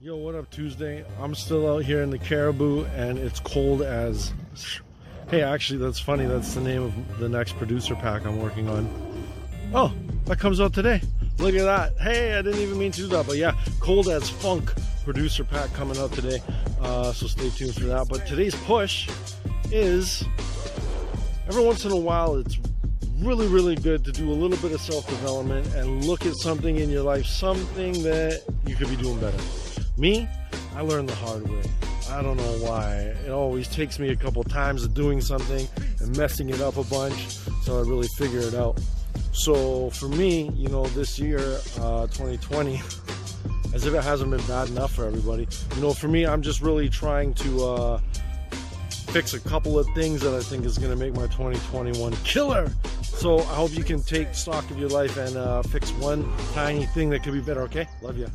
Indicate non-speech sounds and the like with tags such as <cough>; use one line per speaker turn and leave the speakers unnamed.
Yo, what up, Tuesday? I'm still out here in the Cariboo and it's cold as. Hey, actually, that's funny. That's the name of the next producer pack I'm working on. Oh, that comes out today. Look at that. Hey, I didn't even mean to do that, but yeah, cold as funk producer pack coming out today. Uh, so stay tuned for that. But today's push is every once in a while, it's really, really good to do a little bit of self development and look at something in your life, something that you could be doing better. Me, I learned the hard way. I don't know why. It always takes me a couple times of doing something and messing it up a bunch, so I really figure it out. So for me, you know, this year, uh, 2020, <laughs> as if it hasn't been bad enough for everybody, you know, for me, I'm just really trying to uh, fix a couple of things that I think is going to make my 2021 killer. So I hope you can take stock of your life and uh, fix one tiny thing that could be better, okay? Love you.